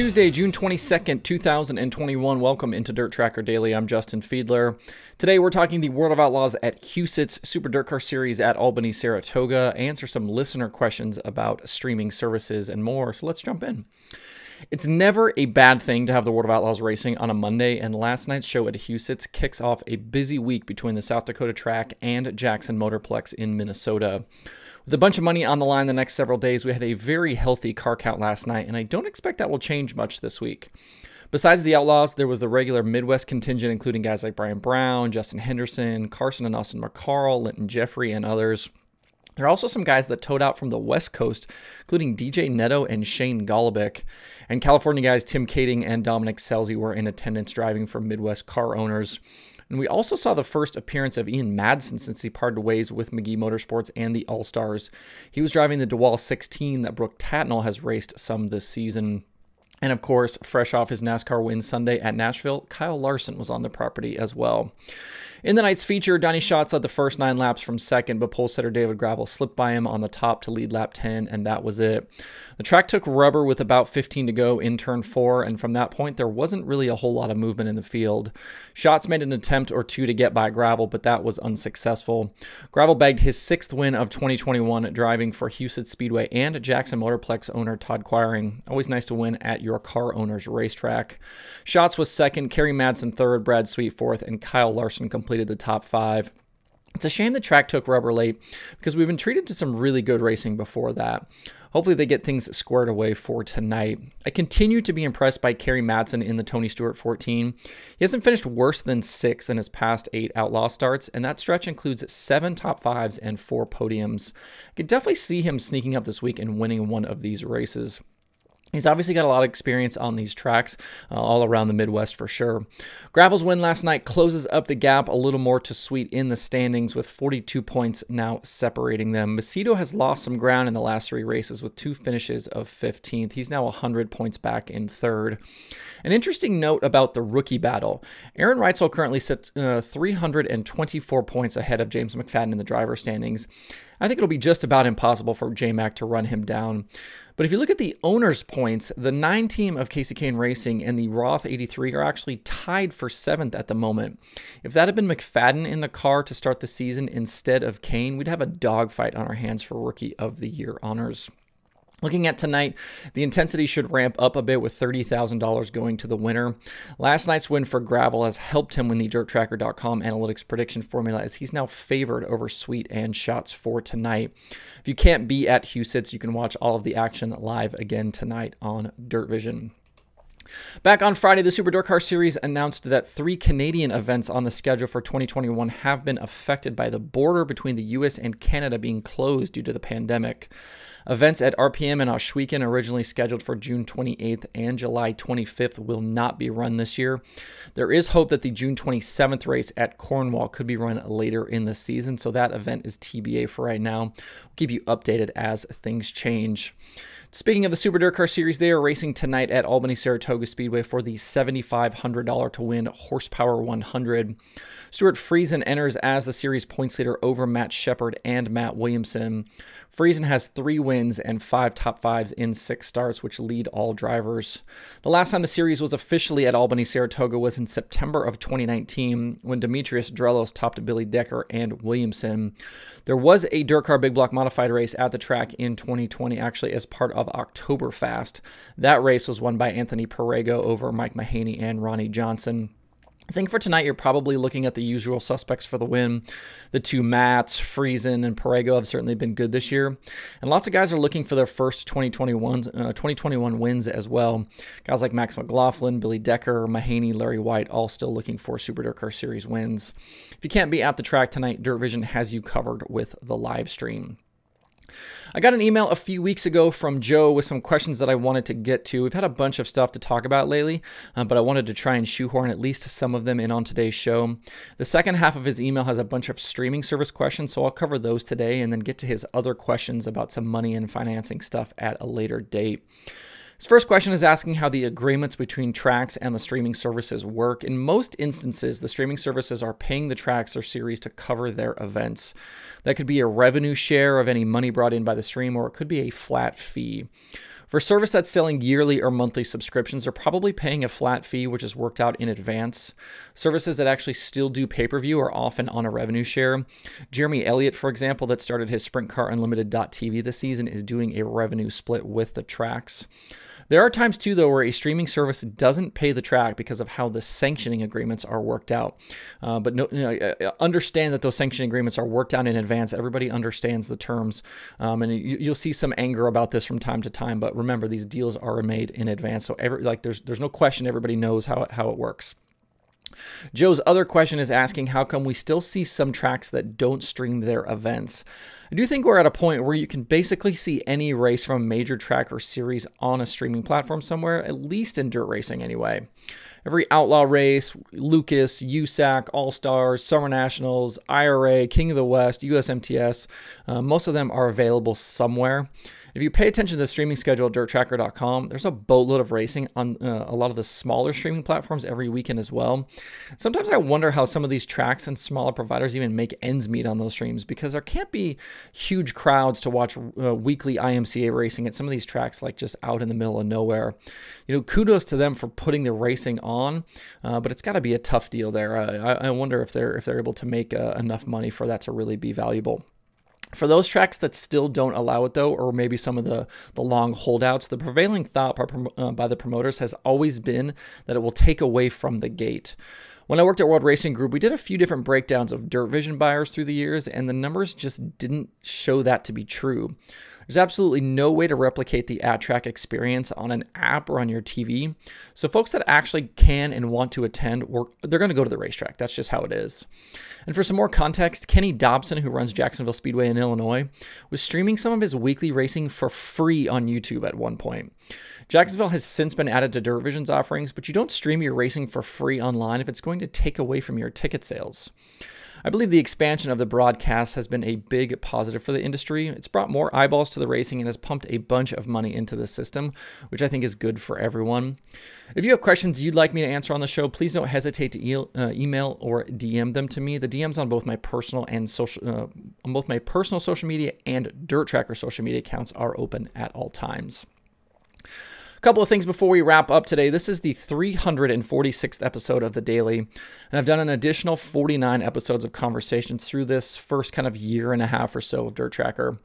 Tuesday, June 22nd, 2021. Welcome into Dirt Tracker Daily. I'm Justin Fiedler. Today we're talking the World of Outlaws at Huset's Super Dirt Car Series at Albany, Saratoga, answer some listener questions about streaming services and more. So let's jump in. It's never a bad thing to have the World of Outlaws racing on a Monday, and last night's show at Huset's kicks off a busy week between the South Dakota track and Jackson Motorplex in Minnesota. With a bunch of money on the line the next several days, we had a very healthy car count last night, and I don't expect that will change much this week. Besides the Outlaws, there was the regular Midwest contingent, including guys like Brian Brown, Justin Henderson, Carson and Austin McCarl, Lynton Jeffrey, and others. There are also some guys that towed out from the West Coast, including DJ Netto and Shane Golobic. And California guys Tim Kaeding and Dominic Scelzi were in attendance driving for Midwest car owners. And we also saw the first appearance of Ian Madsen since he parted ways with McGee Motorsports and the All Stars. He was driving the DeWalt 16 that Brooke Tatnall has raced some this season. And of course, fresh off his NASCAR win Sunday at Nashville, Kyle Larson was on the property as well. In the night's feature, Donny Schatz led the first nine laps from second, but pole setter David Gravel slipped by him on the top to lead lap 10, and that was it. The track took rubber with about 15 to go in turn four, and from that point, there wasn't really a whole lot of movement in the field. Schatz made an attempt or two to get by Gravel, but that was unsuccessful. Gravel bagged his sixth win of 2021 driving for Huset Speedway and Jackson Motorplex owner Todd Quiring. Always nice to win at your car owner's racetrack. Schatz was second, Kerry Madsen third, Brad Sweet fourth, and Kyle Larson completed the top five. It's a shame the track took rubber late because we've been treated to some really good racing before that. Hopefully, they get things squared away for tonight. I continue to be impressed by Kerry Madsen in the Tony Stewart 14. He hasn't finished worse than sixth in his past eight Outlaw starts, and that stretch includes seven top fives and four podiums. I can definitely see him sneaking up this week and winning one of these races. He's obviously got a lot of experience on these tracks uh, all around the Midwest for sure. Gravel's win last night closes up the gap a little more to Sweet in the standings with 42 points now separating them. Macedo has lost some ground in the last three races with two finishes of 15th. He's now 100 points back in third. An interesting note about the rookie battle Aaron Reutzel currently sits uh, 324 points ahead of James McFadden in the driver standings. I think it'll be just about impossible for J Mac to run him down. But if you look at the owner's points, the nine team of Kasey Kahne Racing and the Roth 83 are actually tied for seventh at the moment. If that had been McFadden in the car to start the season instead of Kahne, we'd have a dogfight on our hands for Rookie of the Year honors. Looking at tonight, the intensity should ramp up a bit with $30,000 going to the winner. Last night's win for Gravel has helped him win the DirtTracker.com analytics prediction formula as he's now favored over Sweet and Schatz for tonight. If you can't be at Huset's, you can watch all of the action live again tonight on Dirt Vision. Back on Friday, the Super Dirt Car Series announced that three Canadian events on the schedule for 2021 have been affected by the border between the US and Canada being closed due to the pandemic. Events at RPM and Ohsweken, originally scheduled for June 28th and July 25th, will not be run this year. There is hope that the June 27th race at Cornwall could be run later in the season, so that event is TBA for right now. We'll keep you updated as things change. Speaking of the Super Dirt Car Series, they are racing tonight at Albany Saratoga Speedway for the $7,500 to win Horsepower 100. Stuart Friesen enters as the series points leader over Matt Sheppard and Matt Williamson. Friesen has three wins and five top fives in six starts, which lead all drivers. The last time the series was officially at Albany Saratoga was in September of 2019 when Demetrios Drellos topped Billy Decker and Williamson. There was a Dirt Car Big Block modified race at the track in 2020, actually as part of Oktoberfest. That race was won by Anthony Perrego over Mike Mahaney and Ronnie Johnson. I think for tonight, you're probably looking at the usual suspects for the win. The two Mats, Friesen, and Perrego have certainly been good this year. And lots of guys are looking for their first 2021, uh, 2021 wins as well. Guys like Max McLaughlin, Billy Decker, Mahaney, Larry Wight, all still looking for Super Car Series wins. If you can't be at the track tonight, Dirt Vision has you covered with the live stream. I got an email a few weeks ago from Joe with some questions that I wanted to get to. We've had a bunch of stuff to talk about lately, uh, but I wanted to try and shoehorn at least some of them in on today's show. The second half of his email has a bunch of streaming service questions, so I'll cover those today and then get to his other questions about some money and financing stuff at a later date. His first question is asking how the agreements between tracks and the streaming services work. In most instances, the streaming services are paying the tracks or series to cover their events. That could be a revenue share of any money brought in by the stream, or it could be a flat fee. For service that's selling yearly or monthly subscriptions, they're probably paying a flat fee, which is worked out in advance. Services that actually still do pay per view are often on a revenue share. Jeremy Elliott, for example, that started his Sprint Car Unlimited.tv this season, is doing a revenue split with the tracks. There are times too, though, where a streaming service doesn't pay the track because of how the sanctioning agreements are worked out. Uh, but no, you know, uh, uh, understand that those sanctioning agreements are worked out in advance. Everybody understands the terms, um, and you, will see some anger about this from time to time. But remember, these deals are made in advance, so every like there's there's no question. Everybody knows how how it works. Joe's other question is asking how come we still see some tracks that don't stream their events? I do think we're at a point where you can basically see any race from a major track or series on a streaming platform somewhere, at least in dirt racing anyway. Every Outlaw race, Lucas, USAC, All Stars, Summer Nationals, IRA, King of the West, USMTS, uh, most of them are available somewhere. If you pay attention to the streaming schedule at dirttracker.com, there's a boatload of racing on uh, a lot of the smaller streaming platforms every weekend as well. Sometimes I wonder how some of these tracks and smaller providers even make ends meet on those streams because there can't be huge crowds to watch uh, weekly IMCA racing at some of these tracks, like just out in the middle of nowhere. You know, kudos to them for putting the racing on, uh, but it's got to be a tough deal there. I, I, wonder if they're if they're able to make uh, enough money for that to really be valuable. For those tracks that still don't allow it, though, or maybe some of the, the long holdouts, the prevailing thought uh, by the promoters has always been that it will take away from the gate. When I worked at World Racing Group, we did a few different breakdowns of Dirt Vision buyers through the years, and the numbers just didn't show that to be true. There's absolutely no way to replicate the ad track experience on an app or on your TV. So folks that actually can and want to attend, they're going to go to the racetrack. That's just how it is. And for some more context, Kenny Dobson, who runs Jacksonville Speedway in Illinois, was streaming some of his weekly racing for free on YouTube at one point. Jacksonville has since been added to Dirt offerings, but you don't stream your racing for free online if it's going to take away from your ticket sales. I believe the expansion of the broadcast has been a big positive for the industry. It's brought more eyeballs to the racing and has pumped a bunch of money into the system, which I think is good for everyone. If you have questions you'd like me to answer on the show, please don't hesitate to e- uh, email or DM them to me. The DMs on both my personal and social, uh, on both my personal social media and Dirt Tracker social media accounts are open at all times. A couple of things before we wrap up today. This is the 346th episode of The Daily, and I've done an additional 49 episodes of conversations through this first kind of year and a half or so of Dirt Tracker.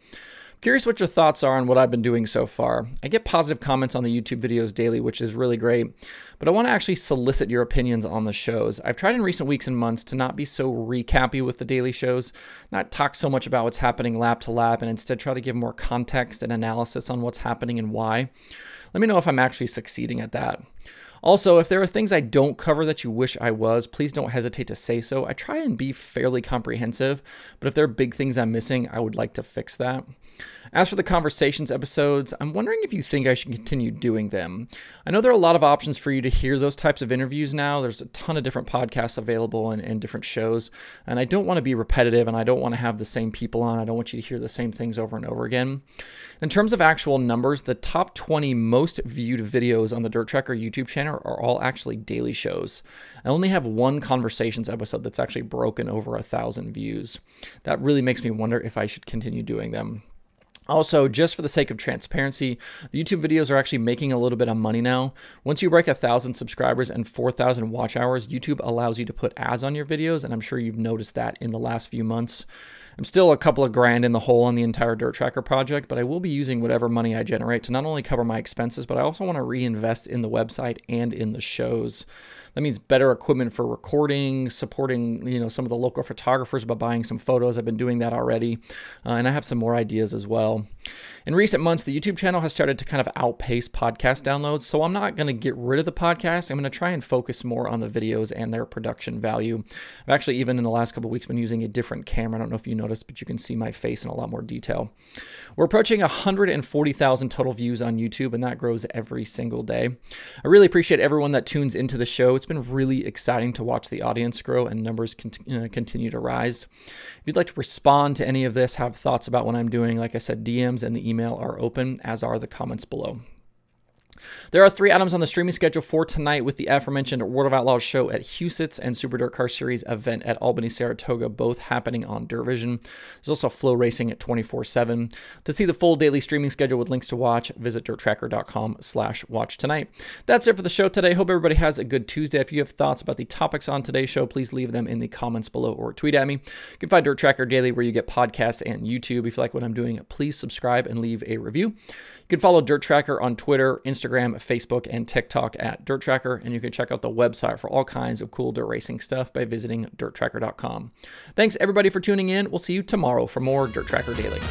Curious what your thoughts are on what I've been doing so far. I get positive comments on the YouTube videos daily, which is really great, but I want to actually solicit your opinions on the shows. I've tried in recent weeks and months to not be so recappy with the daily shows, not talk so much about what's happening lap to lap, and instead try to give more context and analysis on what's happening and why. Let me know if I'm actually succeeding at that. Also, if there are things I don't cover that you wish I was, please don't hesitate to say so. I try and be fairly comprehensive, but if there are big things I'm missing, I would like to fix that. As for the conversations episodes, I'm wondering if you think I should continue doing them. I know there are a lot of options for you to hear those types of interviews now. There's a ton of different podcasts available and, and different shows, and I don't want to be repetitive and I don't want to have the same people on. I don't want you to hear the same things over and over again. In terms of actual numbers, the top 20 most viewed videos on the Dirt Tracker YouTube channel are all actually daily shows. I only have one conversations episode that's actually broken over a thousand views. That really makes me wonder if I should continue doing them. Also, just for the sake of transparency, the YouTube videos are actually making a little bit of money now. Once you break a thousand subscribers and 4,000 watch hours, YouTube allows you to put ads on your videos, and I'm sure you've noticed that in the last few months. I'm still a couple of grand in the hole on the entire Dirt Tracker project, but I will be using whatever money I generate to not only cover my expenses, but I also want to reinvest in the website and in the shows. That means better equipment for recording, supporting you know some of the local photographers by buying some photos. I've been doing that already, uh, and I have some more ideas as well. In recent months, the YouTube channel has started to kind of outpace podcast downloads, so I'm not going to get rid of the podcast. I'm going to try and focus more on the videos and their production value. I've actually, even in the last couple weeks, been using a different camera. I don't know if you noticed, but you can see my face in a lot more detail. We're approaching 140,000 total views on YouTube, and that grows every single day. I really appreciate everyone that tunes into the show. It's been really exciting to watch the audience grow and numbers uh, continue to rise. If you'd like to respond to any of this, have thoughts about what I'm doing, like I said, DMs and the email are open, as are the comments below. There are three items on the streaming schedule for tonight with the aforementioned World of Outlaws show at Huset's and Super Dirt Car Series event at Albany Saratoga, both happening on Dirtvision. There's also FloRacing at 24-7. To see the full daily streaming schedule with links to watch, visit dirttracker.com slash watch tonight. That's it for the show today. Hope everybody has a good Tuesday. If you have thoughts about the topics on today's show, please leave them in the comments below or tweet at me. You can find Dirt Tracker Daily where you get podcasts and YouTube. If you like what I'm doing, please subscribe and leave a review. You can follow Dirt Tracker on Twitter, Instagram, Facebook, and TikTok at Dirt Tracker, and you can check out the website for all kinds of cool dirt racing stuff by visiting dirttracker.com. Thanks everybody for tuning in. We'll see you tomorrow for more Dirt Tracker Daily.